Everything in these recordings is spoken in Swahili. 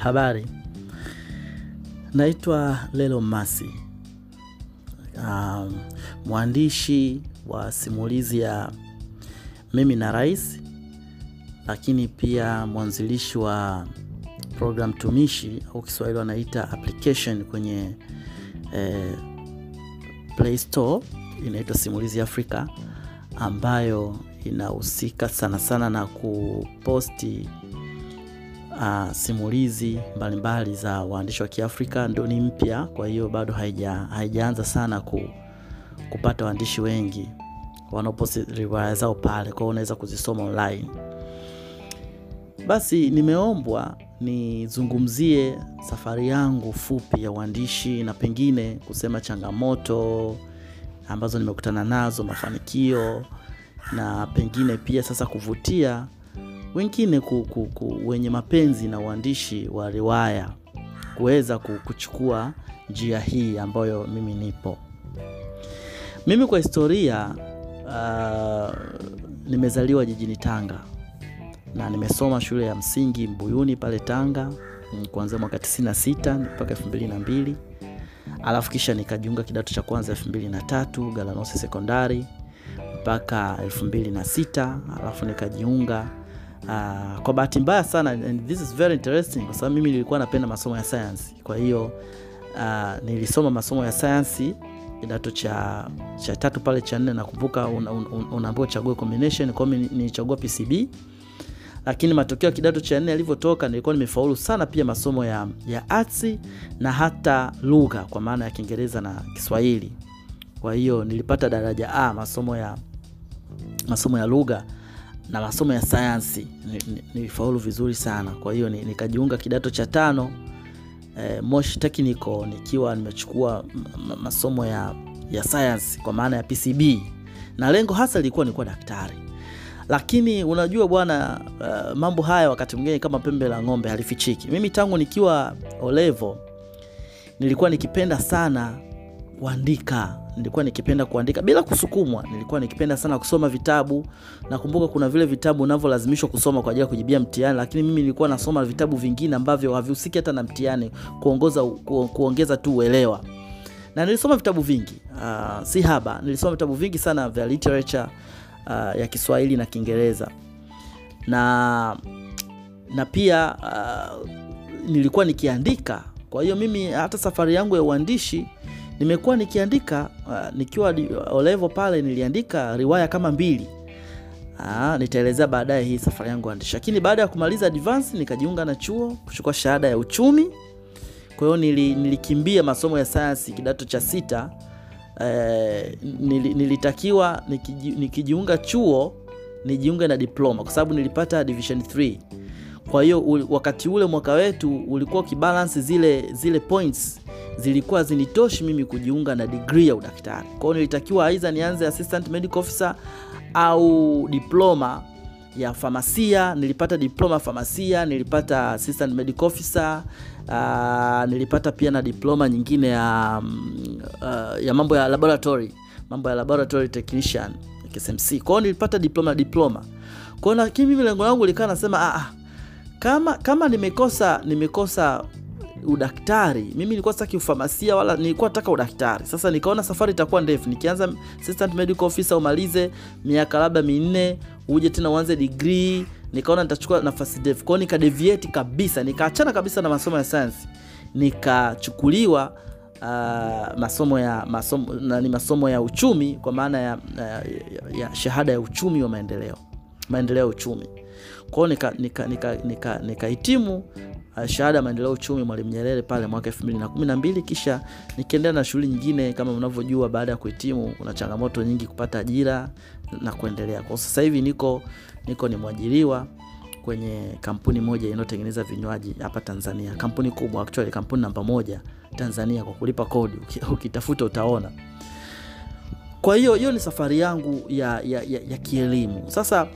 Habari, naitwa Lelo Masi, um, mwandishi wa simulizi ya Mimi na Rais, lakini pia mwanzilishi wa program tumishi au Kiswahili wanaita application kwenye eh, Play Store inaitwa Simulizi Afrika ambayo inahusika sana sana na kuposti uh, simulizi mbalimbali za waandishi wa Kiafrika. Ndio ni mpya, kwa hiyo bado haija haijaanza sana ku, kupata waandishi wengi wanaoposti zao pale, kwa hiyo unaweza kuzisoma online. Basi nimeombwa nizungumzie safari yangu fupi ya uandishi na pengine kusema changamoto ambazo nimekutana nazo, mafanikio na pengine pia sasa kuvutia wengine ku, ku, wenye mapenzi na uandishi wa riwaya kuweza kuchukua njia hii ambayo mimi nipo. Mimi kwa historia uh, nimezaliwa jijini Tanga na nimesoma shule ya msingi Mbuyuni pale Tanga kuanzia mwaka 96 mpaka 22 alafu kisha nikajiunga kidato cha kwanza 23 Galanosi sekondari mpaka 26 alafu nikajiunga uh, kwa bahati mbaya sana and this is very interesting kwa sababu mimi nilikuwa napenda masomo ya sayansi. Kwa hiyo uh, nilisoma masomo ya sayansi kidato cha, cha tatu pale cha nne, nakumbuka unaambiwa una, una uchague combination. Kwa nilichagua PCB lakini matokeo ya kidato cha nne yalivyotoka, nilikuwa nimefaulu sana pia masomo ya, ya arts na hata lugha kwa maana ya Kiingereza na Kiswahili. Kwa hiyo nilipata daraja A masomo ya masomo ya lugha na masomo ya sayansi nilifaulu vizuri sana. Kwa hiyo nikajiunga kidato cha tano eh, Moshi Technical nikiwa nimechukua masomo ya, ya sayansi kwa maana ya PCB na lengo hasa lilikuwa nilikuwa daktari lakini unajua bwana, uh, mambo haya wakati mwingine kama pembe la ng'ombe halifichiki. Mimi tangu nikiwa olevo nilikuwa nikipenda sana kuandika, nilikuwa nikipenda kuandika bila kusukumwa. Nilikuwa nikipenda sana kusoma vitabu. Nakumbuka kuna vile vitabu unavyolazimishwa kusoma kwa ajili ya kujibia mtihani, lakini mimi nilikuwa nasoma vitabu vingine ambavyo havihusiki hata na mtihani, kuongoza ku, kuongeza tu uelewa, na nilisoma vitabu vingi uh, si haba. Nilisoma vitabu vingi sana vya literature Uh, ya Kiswahili na Kiingereza na na pia uh, nilikuwa nikiandika. Kwa hiyo mimi hata safari yangu ya uandishi nimekuwa nikiandika uh, nikiwa olevo pale niliandika riwaya kama mbili. Uh, nitaelezea baadaye hii safari yangu andishi. lakini baada ya kumaliza advance nikajiunga na chuo kuchukua shahada ya uchumi. Kwa hiyo nili, nilikimbia masomo ya sayansi kidato cha sita. Eh, nilitakiwa nikiji, nikijiunga chuo nijiunge na diploma kwa sababu nilipata division 3. Kwa hiyo wakati ule mwaka wetu ulikuwa ukibalance zile zile points zilikuwa zinitoshi mimi kujiunga na degree ya udaktari. Kwa nilitakiwa aidha nianze assistant medical officer au diploma ya famasia. Nilipata diploma famasia, nilipata assistant medical officer uh, nilipata pia na diploma nyingine ya, uh, ya mambo ya laboratory, mambo ya laboratory technician KSMC. Kwa nilipata diploma diploma. Kwa lakini mimi lengo langu likaa nasema ah, kama kama nimekosa nimekosa udaktari mimi nilikuwa sitaki ufamasia wala nilikuwa nataka udaktari. Sasa nikaona safari itakuwa ndefu, nikianza assistant medical officer umalize miaka labda minne, uje tena uanze degree, nikaona nitachukua nafasi ndefu. Kwa hiyo kabisa, nikaachana kabisa na masomo ya sayansi, nikachukuliwa uh, masomo ya masomo na ni masomo ya uchumi kwa maana ya, ya, ya shahada ya uchumi wa maendeleo, maendeleo ya uchumi. Kwa nikahitimu nika nika, nika, nika shahada ya maendeleo uchumi Mwalimu Nyerere pale mwaka 2012 kisha nikiendelea na shughuli nyingine. Kama mnavyojua, baada ya kuhitimu kuna changamoto nyingi kupata ajira na kuendelea. Kwa sasa hivi niko niko ni kwenye kampuni moja inayotengeneza vinywaji hapa Tanzania, kampuni kubwa actually, kampuni namba moja Tanzania kwa kulipa kodi, ukitafuta utaona. Kwa hiyo hiyo ni safari yangu ya, ya, ya, ya kielimu. Sasa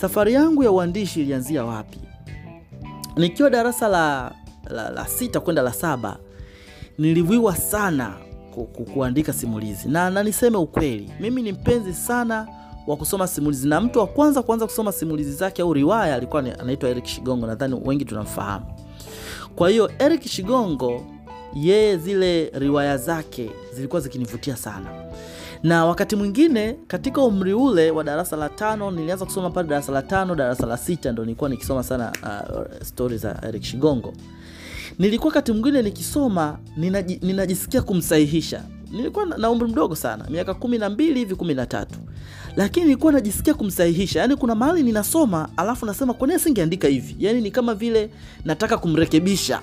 safari yangu ya uandishi ilianzia wapi? Nikiwa darasa la, la, la sita kwenda la saba nilivuiwa sana ku, ku, kuandika simulizi na, na niseme ukweli, mimi ni mpenzi sana wa kusoma simulizi, na mtu wa kwanza kuanza kusoma simulizi zake au riwaya alikuwa anaitwa Eric Shigongo, nadhani wengi tunamfahamu. Kwa hiyo Eric Shigongo yeye, zile riwaya zake zilikuwa zikinivutia sana, na wakati mwingine katika umri ule wa darasa la tano, nilianza kusoma pale darasa la tano, darasa la sita ndo nilikuwa nikisoma sana uh, stori za Eric Shigongo. Nilikuwa wakati mwingine nikisoma ninaji, ninajisikia kumsahihisha. Nilikuwa na umri mdogo sana, miaka kumi na mbili hivi kumi na tatu lakini nilikuwa najisikia kumsahihisha. Yani kuna mahali ninasoma alafu nasema kwa nini singeandika hivi? Yani ni kama vile nataka kumrekebisha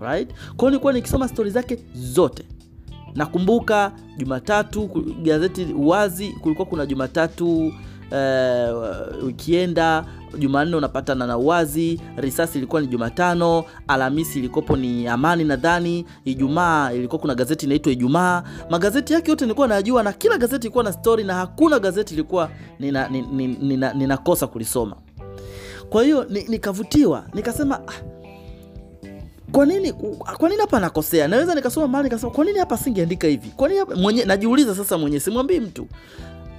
right? Kwa nilikuwa nikisoma stori zake zote. Nakumbuka Jumatatu gazeti Uwazi kulikuwa kuna Jumatatu uh, ukienda Jumanne unapatana na Uwazi, Risasi ilikuwa ni Jumatano, Alhamisi ilikopo ni Amani nadhani, Ijumaa ilikuwa kuna gazeti inaitwa Ijumaa. Magazeti yake yote nilikuwa najua, na kila gazeti ilikuwa na stori, na hakuna gazeti ilikuwa ninakosa nina, nina, nina kulisoma. Kwa hiyo nikavutiwa, nikasema ah, kwa nini hapa nakosea? Naweza nikasoma mahali nikasema kwa nini hapa singeandika hivi? Kwa nini mwenye najiuliza sasa mwenye simwambii mtu.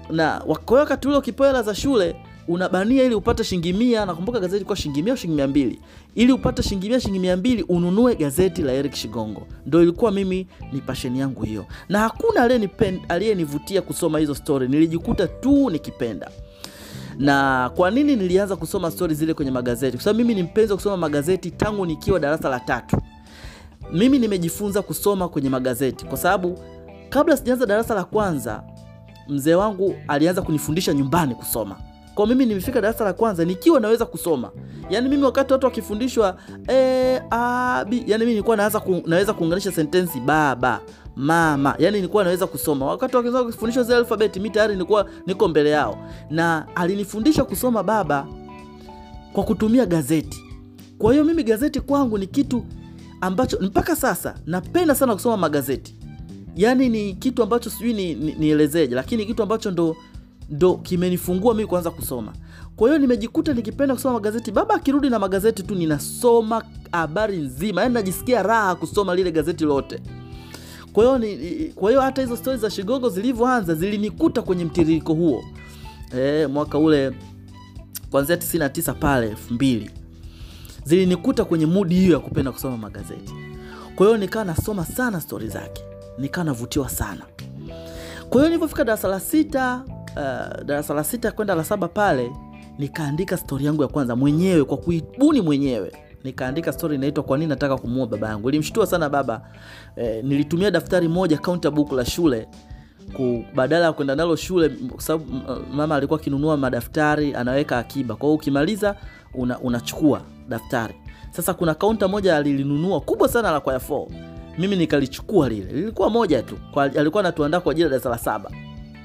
Na kwa wakati ule ukipewa za shule unabania ili upate shilingi mia. Nakumbuka gazeti kwa shilingi mia au shilingi mia mbili. Ili upate shilingi mia, shilingi mia mbili ununue gazeti la Eric Shigongo. Ndio ilikuwa mimi ni passion yangu hiyo. Na hakuna aliyenivutia kusoma hizo story. Nilijikuta tu nikipenda. Na kwa nini nilianza kusoma stori zile kwenye magazeti? Kwa sababu mimi ni mpenzi wa kusoma magazeti tangu nikiwa darasa la tatu. Mimi nimejifunza kusoma kwenye magazeti kwa sababu kabla sijaanza darasa la kwanza, mzee wangu alianza kunifundisha nyumbani kusoma. Kwa mimi nimefika darasa la kwanza nikiwa naweza kusoma. Yaani mimi wakati watu wakifundishwa e, a, b, mimi nilikuwa naweza ku, naweza kuunganisha sentensi baba, mama. Yani nilikuwa naweza kusoma. Wakati wakianza kufundishwa zile alfabeti mimi tayari nilikuwa niko mbele yao. Na alinifundisha kusoma baba kwa kutumia gazeti. Kwa hiyo mimi gazeti kwangu ni kitu ambacho mpaka sasa napenda sana kusoma magazeti. Yani ni kitu ambacho sijui ni, ni, nielezeje, lakini kitu ambacho ndo ndo kimenifungua mimi kuanza kusoma. Kwa hiyo nimejikuta nikipenda kusoma magazeti. Baba akirudi na magazeti tu ninasoma habari nzima, yani najisikia raha kusoma lile gazeti lote. Kwa hiyo ni, kwa hiyo hata hizo stori za Shigogo zilivyoanza zilinikuta kwenye mtiririko huo e, mwaka ule kuanzia 99 pale 2000 zilinikuta kwenye mudi hiyo ya kupenda kusoma magazeti. Kwa hiyo nikaa nasoma sana stori zake, nikaa navutiwa sana. Kwa hiyo nilipofika darasa la sita uh, darasa la sita kwenda la saba pale nikaandika stori yangu ya kwanza mwenyewe kwa kuibuni mwenyewe. Nikaandika stori inaitwa kwa nini nataka kumuua baba yangu. Ilimshtua sana baba. e, nilitumia daftari moja counter book la shule ku badala ya kwenda nalo shule, sababu mama alikuwa akinunua madaftari anaweka akiba. Kwa hiyo ukimaliza una, unachukua daftari. Sasa kuna counter moja alilinunua kubwa sana la kwaya 4 mimi nikalichukua lile, lilikuwa moja tu kwa, alikuwa anatuandaa kwa ajili ya darasa la saba.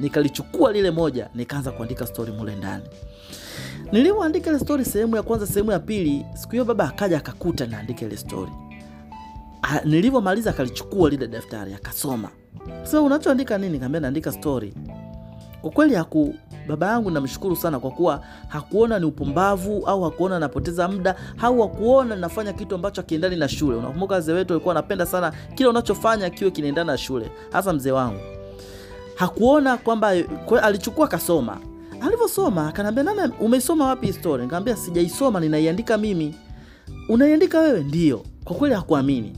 Nikalichukua lile moja, nikaanza kuandika stori mule ndani. Nilivyoandika ile stori sehemu ya kwanza, sehemu ya pili, siku hiyo baba akaja akakuta naandika ile stori. Nilivyomaliza akalichukua lile daftari akasoma. Sasa unachoandika nini? Kaambia naandika stori. Kwa haku baba yangu namshukuru sana kwa kuwa hakuona ni upumbavu au hakuona napoteza muda au hakuona nafanya kitu ambacho akiendani na shule. Unakumbuka wazee wetu walikuwa wanapenda sana kile unachofanya kiwe kinaendana na shule, hasa mzee wangu. Hakuona kwamba kwa, alichukua akasoma. Alivyosoma akaniambia, nana, umeisoma wapi story? Nikamwambia sijaisoma, ninaiandika mimi. Unaiandika wewe? Ndio. Kwa kweli hakuamini.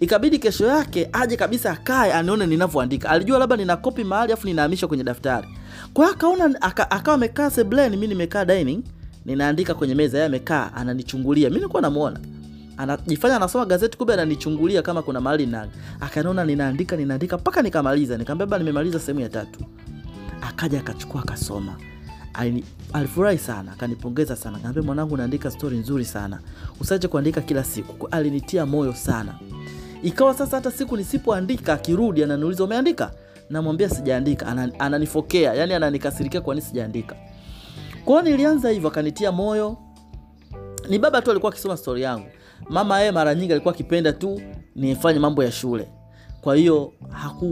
Ikabidi kesho yake aje kabisa akae anione ninavyoandika. Alijua labda nina kopi mahali afu ninahamisha kwenye daftari. Kwa akaona akawa amekaa sebleni, mimi nimekaa dining, ninaandika kwenye meza, yeye amekaa ananichungulia. Mimi nilikuwa namuona. Anajifanya anasoma gazeti kumbe ananichungulia kama kuna mahali na. Akaniona ninaandika ninaandika mpaka nikamaliza. Nikamwambia nimemaliza sehemu ya tatu. Akaja akachukua akasoma. Alifurahi sana, akanipongeza sana. Akaniambia mwanangu, naandika stori nzuri sana. Usiache kuandika kila siku. Alinitia moyo sana. Ikawa sasa hata siku nisipoandika akirudi ananiuliza umeandika? Namwambia sijaandika. Ananifokea, yani ananikasirikia kwa sijaandika. Kwao nilianza hivyo, akanitia moyo. Ni baba tu alikuwa akisoma stori yangu. Mama yeye mara nyingi alikuwa akipenda tu nifanye mambo ya shule. Kwa hiyo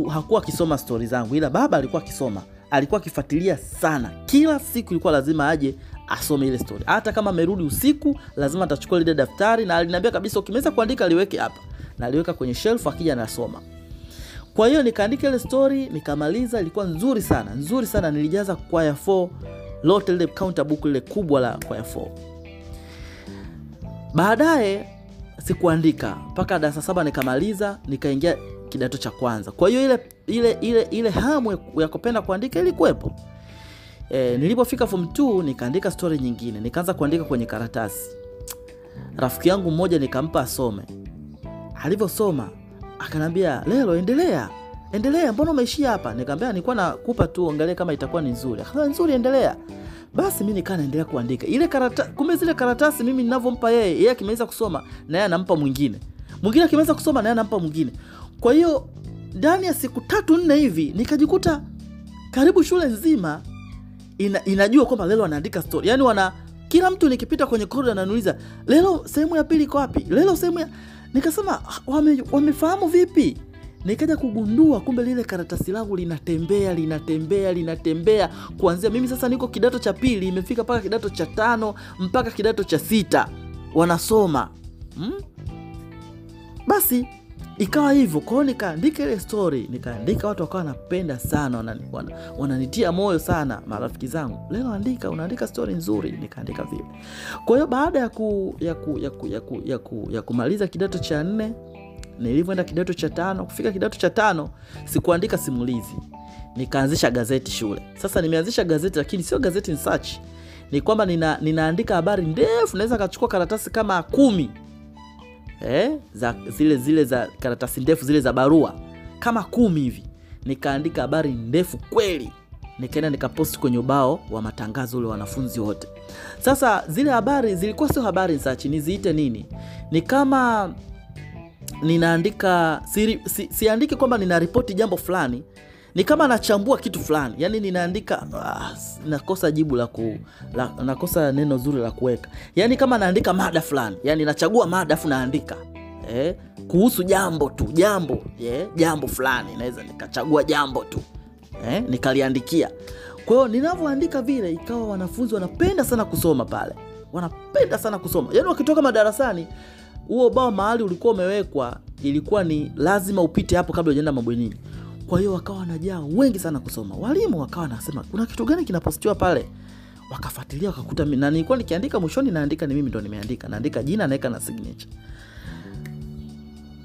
haku, akisoma stori zangu, ila baba alikuwa akisoma. Alikuwa akifuatilia sana, kila siku ilikuwa lazima aje asome ile story. Hata kama amerudi usiku, lazima atachukua lile daftari, na aliniambia kabisa, ukimaliza kuandika liweke hapa, na aliweka kwenye shelf, akija anasoma. Kwa hiyo nikaandika ile story, nikamaliza. Ilikuwa nzuri sana, nzuri sana. Nilijaza kwaya 4 lote, lile counter book lile kubwa la kwaya 4. Baadaye sikuandika mpaka darasa saba nikamaliza nikaingia kidato cha kwanza. Kwa hiyo ile ile ile ile hamu ya kupenda kuandika ilikuwepo. E, nilipofika form 2 nikaandika story nyingine. Nikaanza kuandika kwenye karatasi. Rafiki yangu mmoja nikampa asome. Alivyosoma akanambia lelo endelea. Endelea mbona umeishia hapa? Nikaambia nilikuwa nakupa tu angalia kama itakuwa ni nzuri. Akasema nzuri endelea. Basi mi nikaa naendelea kuandika. Ile karata, kumbe zile karatasi mimi ninavyompa yeye yeye akimaliza kusoma naye anampa mwingine. Mwingine akimaliza kusoma naye anampa mwingine kwa hiyo ndani ya siku tatu nne hivi nikajikuta karibu shule nzima ina, inajua kwamba lelo anaandika story. Yaani wana kila mtu nikipita kwenye korido ananiuliza lelo sehemu ya pili iko wapi? Lelo sehemu ya nikasema wame, wamefahamu vipi? Nikaja kugundua kumbe lile karatasi langu linatembea linatembea linatembea. Kuanzia mimi sasa niko kidato cha pili imefika mpaka kidato cha tano mpaka kidato cha sita. Wanasoma. Hmm? basi ikawa hivyo kwao nikaandika ile story nikaandika watu wakawa wanapenda sana wanani- wana- moyo sana marafiki zangu. Leo andika unaandika story nzuri nikaandika vile. Kwa hiyo baada ya, ku, ya, ku, ya, ku, ya, ku, ya, ku, ya kumaliza kidato cha nne nilivyoenda kidato cha tano kufika kidato cha tano sikuandika simulizi. Nikaanzisha gazeti shule. Sasa nimeanzisha gazeti lakini sio gazeti in ni kwamba nina, ninaandika habari ndefu naweza kachukua karatasi kama kumi eh, za zile zile za karatasi ndefu zile za barua. Kama kumi hivi. Nikaandika habari ndefu kweli. Nikaenda nikaposti kwenye ubao wa matangazo ule wanafunzi wote. Sasa zile habari zilikuwa sio habari sachi niziite nini? Ni kama ninaandika si, si, siandiki kwamba ninaripoti jambo fulani ni kama nachambua kitu fulani. Yani ninaandika ah, nakosa jibu la ku la, nakosa neno zuri la kuweka. Yani kama naandika mada fulani. Yani nachagua mada afu naandika. Eh, kuhusu jambo tu jambo eh, jambo fulani. Naweza nikachagua jambo tu. Eh, nikaliandikia. Kwa hiyo ninavyoandika vile ikawa wanafunzi wanapenda sana kusoma pale. Wanapenda sana kusoma. Yani wakitoka madarasani huo bao mahali ulikuwa umewekwa ilikuwa ni lazima upite hapo kabla ujaenda mabwenini kwa hiyo wakawa wanajaa wengi sana kusoma. Walimu wakawa nasema kuna kitu gani kinapostiwa pale? Wakafuatilia wakakuta na nilikuwa nikiandika mwishoni naandika ni mimi ndo nimeandika. Naandika jina naweka na signature.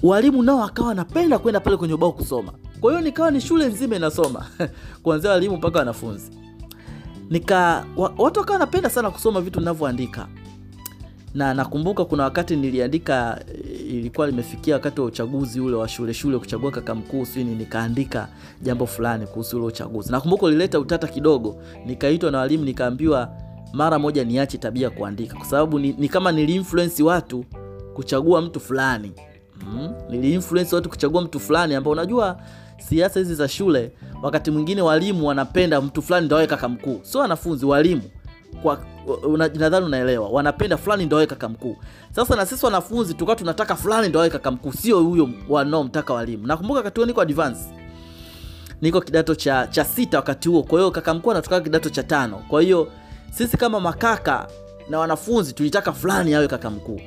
Walimu nao wakawa wanapenda kwenda pale kwenye ubao kusoma. Kwa hiyo nikawa ni shule nzima inasoma. Kuanzia walimu mpaka wanafunzi. Nika wa, watu wakawa wanapenda sana kusoma vitu ninavyoandika na nakumbuka kuna wakati niliandika ilikuwa limefikia wakati wa uchaguzi ule wa shule shule kuchagua kaka mkuu sini nikaandika jambo fulani kuhusu ule uchaguzi. Nakumbuka ulileta utata kidogo nikaitwa na walimu nikaambiwa mara moja niache tabia kuandika. Kwa sababu ni, ni kama niliinfluensi watu kuchagua mtu fulani. Mm? niliinfluensi watu kuchagua mtu fulani ambao unajua siasa hizi za shule wakati mwingine walimu wanapenda mtu fulani ndo awe kaka mkuu. Sio wanafunzi walimu kwa una- nadhani unaelewa. Wanapenda fulani ndo awe kaka mkuu. Sasa na sisi wanafunzi tukawa tunataka fulani ndo awe kaka mkuu sio huyo wanaomtaka walimu. Nakumbuka wakati niko advance. Niko kidato cha, cha sita wakati huo. Kwa hiyo kaka mkuu anatoka kidato cha tano. Kwa hiyo sisi kama makaka na wanafunzi tulitaka fulani awe kaka mkuu.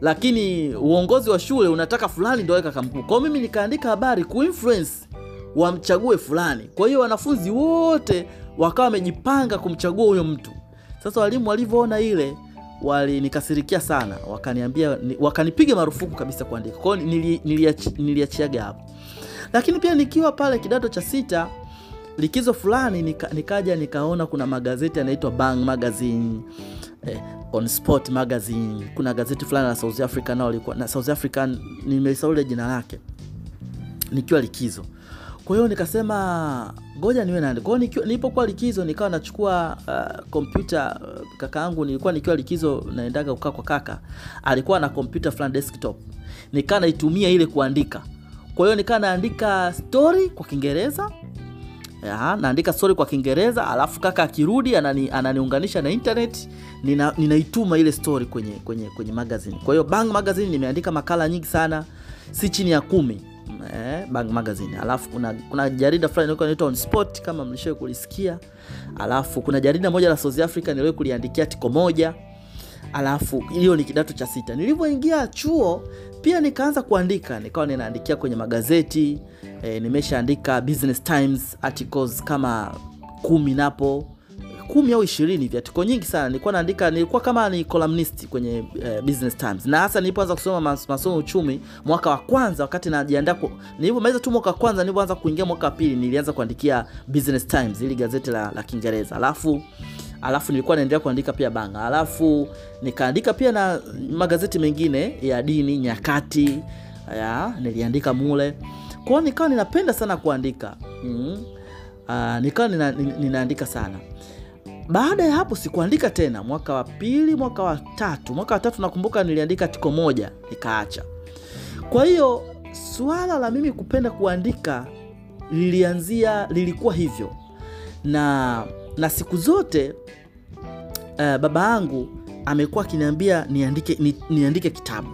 Lakini uongozi wa shule unataka fulani ndo awe kaka mkuu. Kwao mimi nikaandika habari kuinfluence wamchague fulani. Kwa hiyo wanafunzi wote wakawa wamejipanga kumchagua huyo mtu sasa walimu walivyoona ile walinikasirikia sana wakaniambia wakanipiga marufuku kabisa kuandika. Kwao nili, niliachi- niliachiaga hapo. Lakini pia nikiwa pale kidato cha sita likizo fulani nika, nikaja nikaona kuna magazeti yanaitwa bang magazine eh, on sport magazine. Kuna gazeti fulani la south africa nao likuwa na south African, nimesahau jina lake nikiwa likizo kwa hiyo nikasema ngoja niwe na. kwao nikiwa- nilipokuwa likizo nikawa nachukua uh, uh, kaka yangu nilikuwa nikiwa likizo naendaga kukaa kwa kaka. Alikuwa na kompyuta desktop. Nikaa naitumia ile kuandika. Kwa hiyo nikaa naandika story kwa kiingereza. Naandika story kwa kiingereza alafu kaka akirudi anani, ananiunganisha na internet nina, ninaituma ile story kwenye kwenye kwenye magazine. Kwa hiyo bang magazine nimeandika makala nyingi sana. Si chini ya kumi eh, bang magazine. Alafu kuna, kuna jarida fulani inaitwa on Spot kama mlishawe kulisikia. Alafu kuna jarida moja la south africa niliwahi kuliandikia tiko moja. Alafu hiyo ni kidato cha sita. Nilivyoingia chuo pia nikaanza kuandika. Nikawa ninaandikia kwenye magazeti e, nimeshaandika business times articles kama kumi napo kumi au ishirini article nyingi sana. Nilikuwa naandika nilikuwa kama ni columnist kwenye eh, business times. Na hasa nilipoanza kusoma mas, masomo uchumi mwaka wa kwanza wakati najiandaa nilipomaliza tu mwaka wa kwanza nilipoanza kuingia mwaka wa pili nilianza kuandikia business times ili gazeti la, la kiingereza. Alafu alafu nilikuwa naendelea kuandika pia banga. Alafu nikaandika pia na magazeti mengine ya dini nyakati ya niliandika mule. Kwao nikawa ninapenda sana kuandika. Mm. uh, nikawa nina, ninaandika sana baada ya hapo sikuandika tena mwaka wa pili mwaka wa tatu. Mwaka wa tatu nakumbuka niliandika tiko moja nikaacha. Kwa hiyo suala la mimi kupenda kuandika lilianzia lilikuwa hivyo. Na na siku zote uh, baba yangu amekuwa akiniambia niandike, ni, niandike kitabu.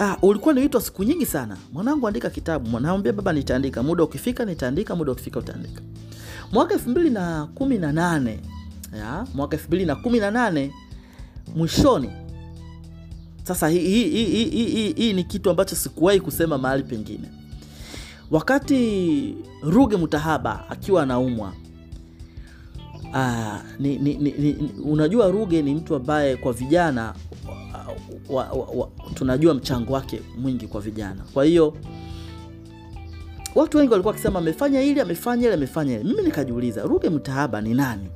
Ah, ulikuwa niitwa siku nyingi sana. Mwanangu andika kitabu. Mwanaambia baba nitaandika. Muda ukifika nitaandika. Muda ukifika utaandika. Mwaka elfu mbili na kumi na nane ya mwaka elfu mbili na kumi na nane mwishoni sasa hii hi, hi, hi, hi, hi, hi, ni kitu ambacho sikuwahi kusema mahali pengine wakati ruge mutahaba akiwa anaumwa Ah, unajua Ruge ni mtu ambaye kwa vijana wa, wa, wa, tunajua mchango wake mwingi kwa vijana. Kwa hiyo watu wengi walikuwa wakisema amefanya hili, amefanya ile, amefanya ile. Mimi nikajiuliza Ruge Mutahaba ni nani?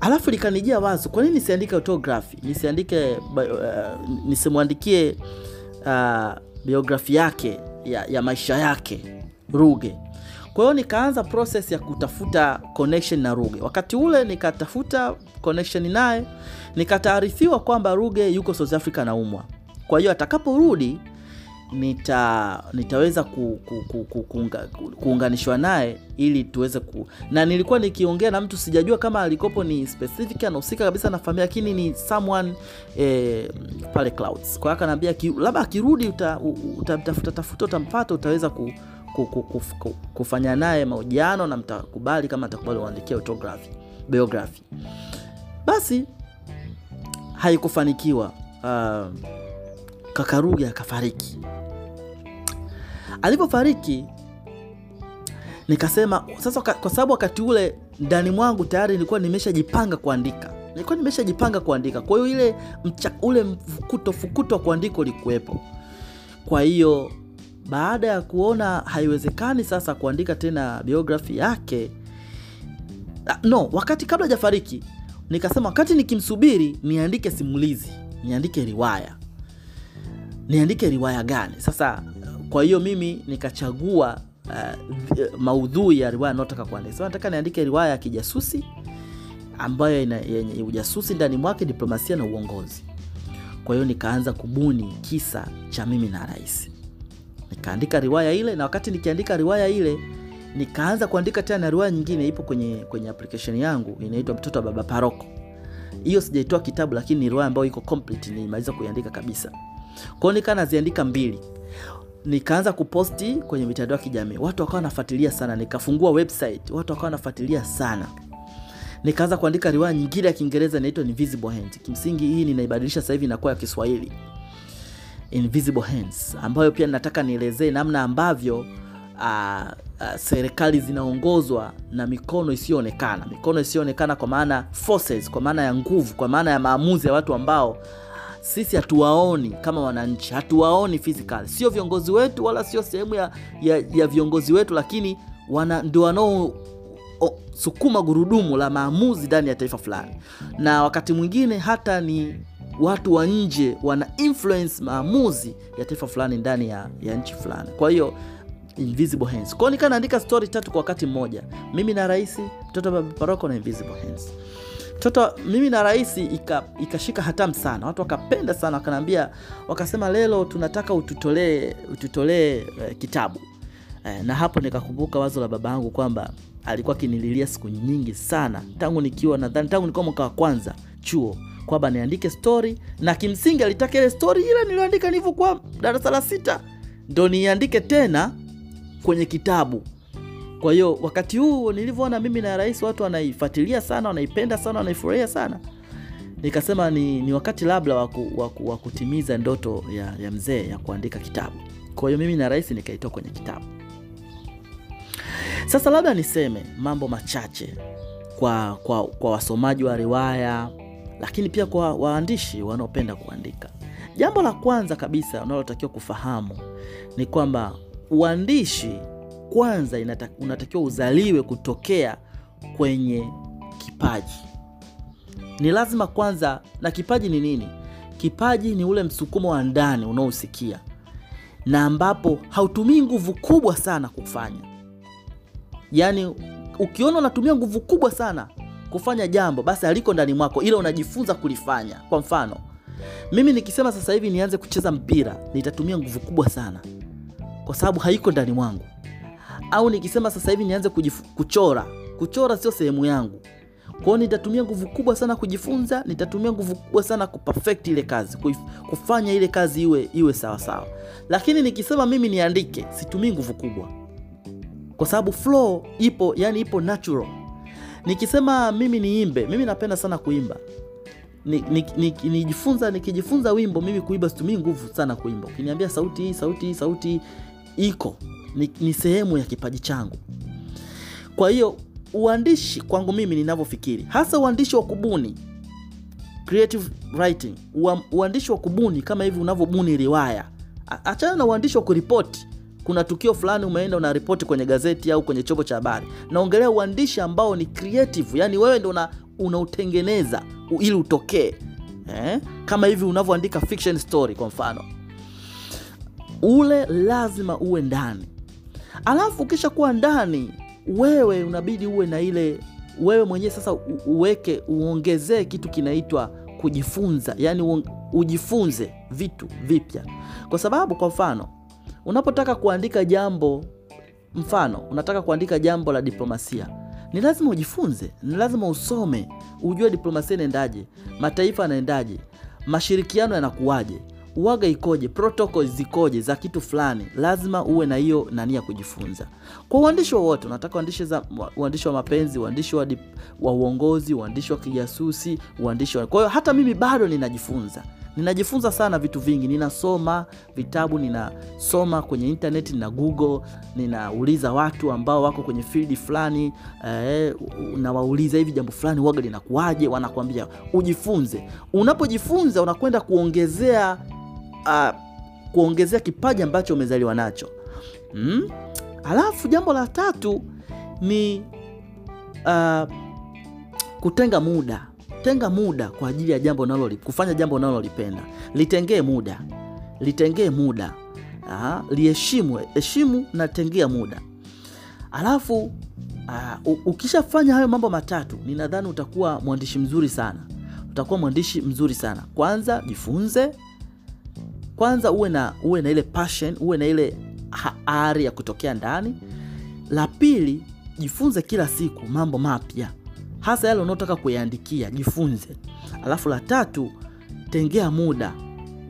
Alafu likanijia wazo, kwa nini nisiandike autografi, nisiandike uh, nisimwandikie uh, biografi yake ya, ya maisha yake Ruge. Kwa hiyo nikaanza process ya kutafuta connection na Ruge. Wakati ule nikatafuta connection naye, nikataarifiwa kwamba Ruge yuko South Africa anaumwa. Kwa hiyo atakaporudi nita nitaweza ku, ku, ku, ku, kuunga, ku, kuunganishwa naye ili tuweze ku na nilikuwa nikiongea na mtu sijajua kama alikopo ni specific anahusika kabisa na familia lakini ni someone eh, pale clouds. Kwa hiyo akaniambia labda akirudi utamtafuta tafuta utampata utaweza ku, ku, ku, ku, ku, kufanya naye mahojiano na mtakubali kama atakubali uandikia autography biography. Basi haikufanikiwa uh, kakaruge akafariki. Alivyofariki nikasema sasa kwa sababu wakati ule ndani mwangu tayari nilikuwa nimeshajipanga kuandika. Nilikuwa nimeshajipanga kuandika. Kwa hiyo ile mcha, ule mfukuto fukuto wa kuandika ulikuwepo. Kwa hiyo baada ya kuona haiwezekani sasa kuandika tena biografi yake no wakati kabla hajafariki nikasema wakati nikimsubiri niandike simulizi niandike riwaya niandike riwaya gani? Sasa kwa hiyo mimi nikachagua uh, maudhui ya riwaya naotaka kuandika. Nataka niandike riwaya ya kijasusi ambayo yenye ujasusi ndani mwake diplomasia na uongozi. Kwa hiyo nikaanza kubuni kisa cha mimi na rais. Nikaandika riwaya ile na wakati nikiandika riwaya ile nikaanza kuandika tena na riwaya nyingine ipo kwenye kwenye application yangu inaitwa mtoto wa baba paroko. Hiyo sijaitoa kitabu lakini ni riwaya ambayo iko complete nilimaliza kuiandika kabisa kwao nikaa naziandika mbili. Nikaanza kuposti kwenye mitandao ya kijamii. Watu wakawa wanafuatilia sana. Nikafungua website. Watu wakawa wanafuatilia sana. Nikaanza kuandika riwaya nyingine ya kiingereza inaitwa invisible Hand. kimsingi hii ninaibadilisha sasa hivi inakuwa ya kiswahili. Invisible hands. Ambayo pia nataka nielezee namna ambavyo uh, uh, serikali zinaongozwa na mikono isiyoonekana. Mikono isiyoonekana kwa maana forces kwa maana ya nguvu kwa maana ya maamuzi ya watu ambao sisi hatuwaoni kama wananchi hatuwaoni physical. Sio viongozi wetu wala sio sehemu ya, ya, ya viongozi wetu lakini wana ndio wanao o- sukuma gurudumu la maamuzi ndani ya taifa fulani. Na wakati mwingine hata ni watu wa nje wana influence maamuzi ya taifa fulani ndani ya, ya nchi fulani. Kwa hiyo invisible hands. Kwao nikaa naandika story tatu kwa wakati mmoja. Mimi na rais mtoto baba paroko na invisible hands mtoto mimi na rais ika- ikashika hatamu sana. Watu wakapenda sana wakanaambia wakasema lelo tunataka ututolee ututolee e, kitabu. E, na hapo nikakumbuka wazo la baba yangu kwamba alikuwa akinililia siku nyingi sana. Tangu nikiwa nadhani tangu nikiwa mwaka wa kwanza chuo kwamba niandike stori, na kimsingi alitaka ile stori ile niliyoandika nilivyokuwa darasa la sita. Ndo niandike tena kwenye kitabu kwa hiyo wakati huu nilivyoona mimi na rais watu wanaifuatilia sana wanaipenda sana wanaifurahia sana. Nikasema ni, ni wakati labda wa kutimiza ndoto ya, ya mzee ya kuandika kitabu. Kwa hiyo mimi na rais nikaitoa kwenye kitabu. Sasa labda niseme mambo machache kwa, kwa, kwa wasomaji wa riwaya lakini pia kwa waandishi wanaopenda kuandika. Jambo la kwanza kabisa unalotakiwa kufahamu ni kwamba uandishi kwanza unatakiwa uzaliwe kutokea kwenye kipaji. Ni lazima kwanza na kipaji ni nini? Kipaji ni ule msukumo wa ndani unaosikia na ambapo hautumii nguvu kubwa sana kufanya. Yaani ukiona unatumia nguvu kubwa sana kufanya jambo basi aliko ndani mwako ila unajifunza kulifanya. Kwa mfano mimi nikisema sasa hivi nianze kucheza mpira nitatumia nguvu kubwa sana kwa sababu haiko ndani mwangu au nikisema sasa hivi nianze kuchora. Kuchora sio sehemu yangu. Kwao nitatumia nguvu kubwa sana kujifunza nitatumia nguvu kubwa sana kuperfect ile kazi kufanya ile kazi iwe iwe sawa sawa. Lakini nikisema mimi niandike situmii nguvu kubwa. Kwa sababu flow ipo yani ipo natural. Nikisema mimi niimbe mimi napenda sana kuimba. Nijifunza ni, ni, ni, nijifunza- nikijifunza wimbo mimi kuimba situmii nguvu sana kuimba. Ukiniambia sauti hii sauti hii sauti iko ni, ni sehemu ya kipaji changu. Kwa hiyo uandishi kwangu mimi ninavyofikiri hasa uandishi wa kubuni creative writing uandishi wa kubuni kama hivi unavyobuni riwaya. Achana na uandishi wa kuripoti. Kuna tukio fulani umeenda una ripoti kwenye gazeti au kwenye chombo cha habari. Naongelea uandishi ambao ni creative yani wewe ndo una, unautengeneza ili utokee. Eh? kama hivi unavyoandika fiction story kwa mfano. Ule lazima uwe ndani alafu ukisha kuwa ndani wewe unabidi uwe na ile wewe mwenyewe sasa uweke uongezee kitu kinaitwa kujifunza yani ujifunze vitu vipya. Kwa sababu kwa mfano unapotaka kuandika jambo mfano unataka kuandika jambo la diplomasia ni lazima ujifunze ni lazima usome ujue diplomasia inaendaje mataifa yanaendaje mashirikiano yanakuwaje uwaga ikoje protocol zikoje za kitu fulani lazima uwe na hiyo nani ya kujifunza. Kwa uandishi wowote unataka uandishi wa mapenzi uandishi wa, wa uongozi uandishi wa kijasusi uandishi wa... kwa hiyo hata mimi bado ninajifunza. Ninajifunza sana vitu vingi ninasoma vitabu ninasoma kwenye internet nina google ninauliza watu ambao wako kwenye field fulani eh, nawauliza hivi jambo fulani waga linakuwaje wanakwambia ujifunze. Unapojifunza unakwenda kuongezea uh, kuongezea kipaji ambacho umezaliwa nacho. Mm? alafu jambo la tatu ni uh, kutenga muda. Tenga muda kwa ajili ya jambo kufanya jambo unalolipenda litengee muda. Litengee muda. Liheshimu heshimu na tengea muda. Alafu uh, ukishafanya hayo mambo matatu ninadhani utakuwa mwandishi mzuri sana. Utakuwa mwandishi mzuri sana. Kwanza jifunze kwanza uwe na uwe na ile passion uwe na ile ari ya kutokea ndani. La pili jifunze kila siku mambo mapya. Hasa yale unaotaka kuyaandikia jifunze. Alafu la tatu tengea muda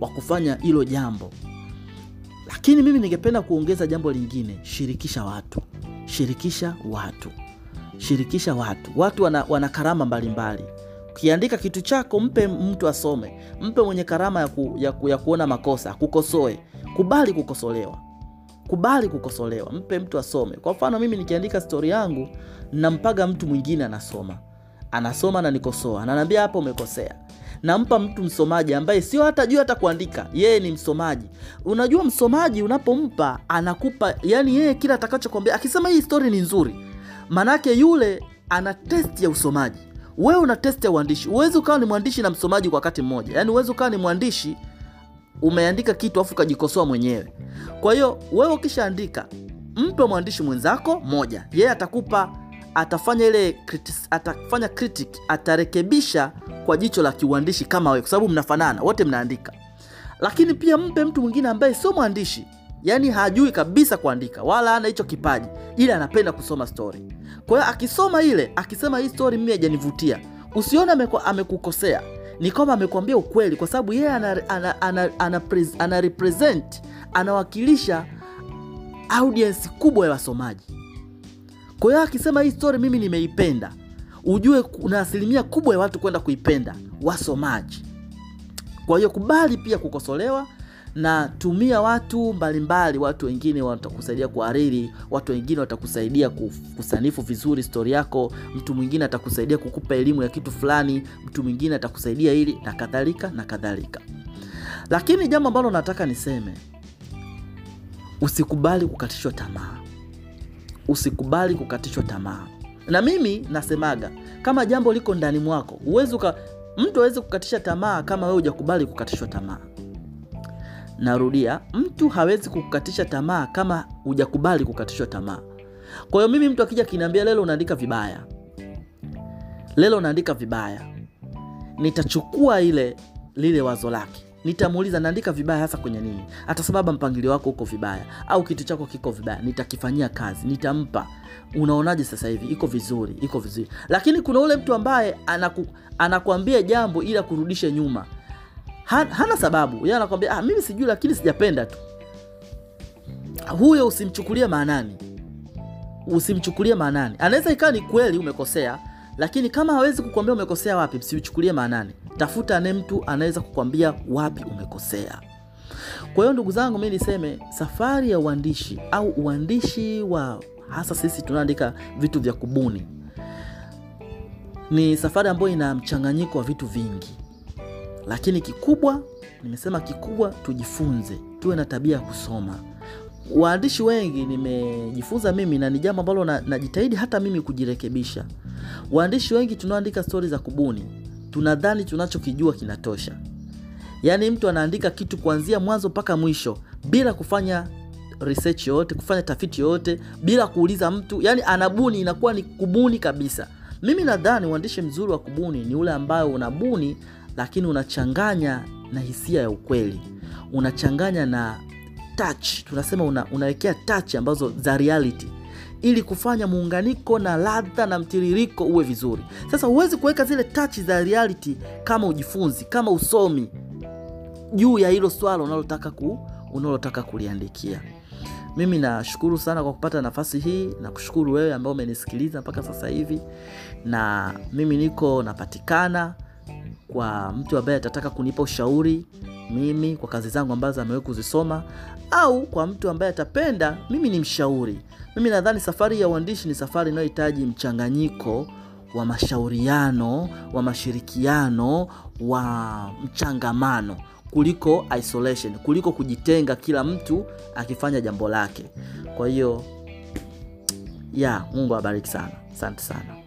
wa kufanya hilo jambo. Lakini mimi ningependa kuongeza jambo lingine shirikisha watu. Shirikisha watu. Shirikisha watu. Watu wana, wana karama mbalimbali ukiandika kitu chako mpe mtu asome. Mpe mwenye karama ya, ku, ya, ku, ya kuona makosa. Kukosoe. Kubali kukosolewa. Kubali kukosolewa. Mpe mtu asome. Kwa mfano mimi nikiandika stori yangu nampaga mtu mwingine anasoma. Anasoma na nikosoa. Ananiambia hapo umekosea. Nampa mtu msomaji ambaye sio hata juu hata kuandika. Yeye ni msomaji. Unajua msomaji unapompa anakupa yani yeye kila atakachokwambia. Akisema hii stori ni nzuri manake yule ana test ya usomaji wewe una test ya uandishi. Uwezi ukawa ni mwandishi na msomaji kwa wakati mmoja. Yaani uwezi ukawa ni mwandishi umeandika kitu afu ukajikosoa mwenyewe. Kwa hiyo wewe ukishaandika mpe mwandishi mwenzako moja. Yeye atakupa atafanya ile kritis, atafanya critic atarekebisha kwa jicho la kiuandishi kama wewe kwa sababu mnafanana wote mnaandika. Lakini pia mpe mtu mwingine ambaye sio mwandishi. Yaani hajui kabisa kuandika wala ana hicho kipaji ili anapenda kusoma story kwa hiyo akisoma ile akisema hii story mimi haijanivutia. Usione ameku, amekukosea. Ni kwamba amekwambia ukweli kwa sababu yeye ana, ana, ana, ana, ana represent anawakilisha audience kubwa ya wasomaji. Kwa hiyo akisema hii story mimi nimeipenda ujue kuna asilimia kubwa ya watu kwenda kuipenda wasomaji. Kwa hiyo kubali pia kukosolewa na tumia watu mbalimbali. Watu wengine watakusaidia kuhariri, watu wengine watakusaidia kusanifu vizuri stori yako, mtu mwingine atakusaidia kukupa elimu ya kitu fulani, mtu mwingine atakusaidia hili na kadhalika na kadhalika. Lakini jambo ambalo nataka niseme, usikubali kukatishwa tamaa, usikubali kukatishwa tamaa. Na mimi nasemaga kama jambo liko ndani mwako, uwezi mtu awezi kukatisha tamaa kama wewe hujakubali kukatishwa tamaa. Narudia, mtu hawezi kukatisha tamaa kama hujakubali kukatishwa tamaa. Kwa hiyo mimi, mtu akija kiniambia leo unaandika vibaya, leo unaandika vibaya, nitachukua ile lile wazo lake, nitamuuliza naandika vibaya hasa kwenye nini? Atasema mpangilio wako uko vibaya, au kitu chako kiko vibaya. Nitakifanyia kazi, nitampa Unaonaje sasa hivi? Iko vizuri, iko vizuri. Lakini kuna ule mtu ambaye anaku, anakuambia jambo ili akurudishe nyuma, hana sababu. Yeye anakwambia ah, mimi sijui, lakini sijapenda tu. Huyo usimchukulie maanani, usimchukulie maanani. Anaweza ikawa ni kweli umekosea, lakini kama hawezi kukwambia umekosea wapi, msichukulie maanani. Tafuta ne mtu anaweza kukwambia wapi umekosea. Kwa hiyo ndugu zangu, mi niseme safari ya uandishi au uandishi wa hasa sisi tunaandika vitu vya kubuni, ni safari ambayo ina mchanganyiko wa vitu vingi, lakini kikubwa, nimesema kikubwa, tujifunze, tuwe na tabia ya kusoma. Waandishi wengi nimejifunza mimi, na ni jambo ambalo najitahidi na hata mimi kujirekebisha. Waandishi wengi tunaoandika stori za kubuni tunadhani tunachokijua kinatosha. Yaani mtu anaandika kitu kuanzia mwanzo mpaka mwisho bila kufanya research yoyote, kufanya tafiti yoyote, bila kuuliza mtu, Yaani anabuni, inakuwa ni kubuni kabisa. Mimi nadhani uandishi mzuri wa kubuni ni ule ambayo unabuni, lakini unachanganya na hisia ya ukweli, unachanganya na touch, tunasema una, unawekea touch ambazo za reality. Ili kufanya muunganiko na ladha na mtiririko uwe vizuri. Sasa huwezi kuweka zile touch za reality kama ujifunzi, kama usomi juu ya hilo swala unalotaka ku, unalotaka kuliandikia. Mimi nashukuru sana kwa kupata nafasi hii. Nakushukuru wewe ambao umenisikiliza mpaka sasa hivi, na mimi niko napatikana kwa mtu ambaye atataka kunipa ushauri mimi kwa kazi zangu ambazo amewahi kuzisoma, au kwa mtu ambaye atapenda mimi ni mshauri. Mimi nadhani safari ya uandishi ni safari inayohitaji mchanganyiko wa mashauriano, wa mashirikiano, wa mchangamano kuliko isolation, kuliko kujitenga, kila mtu akifanya jambo lake. Kwa hiyo ya Mungu awabariki sana, asante sana.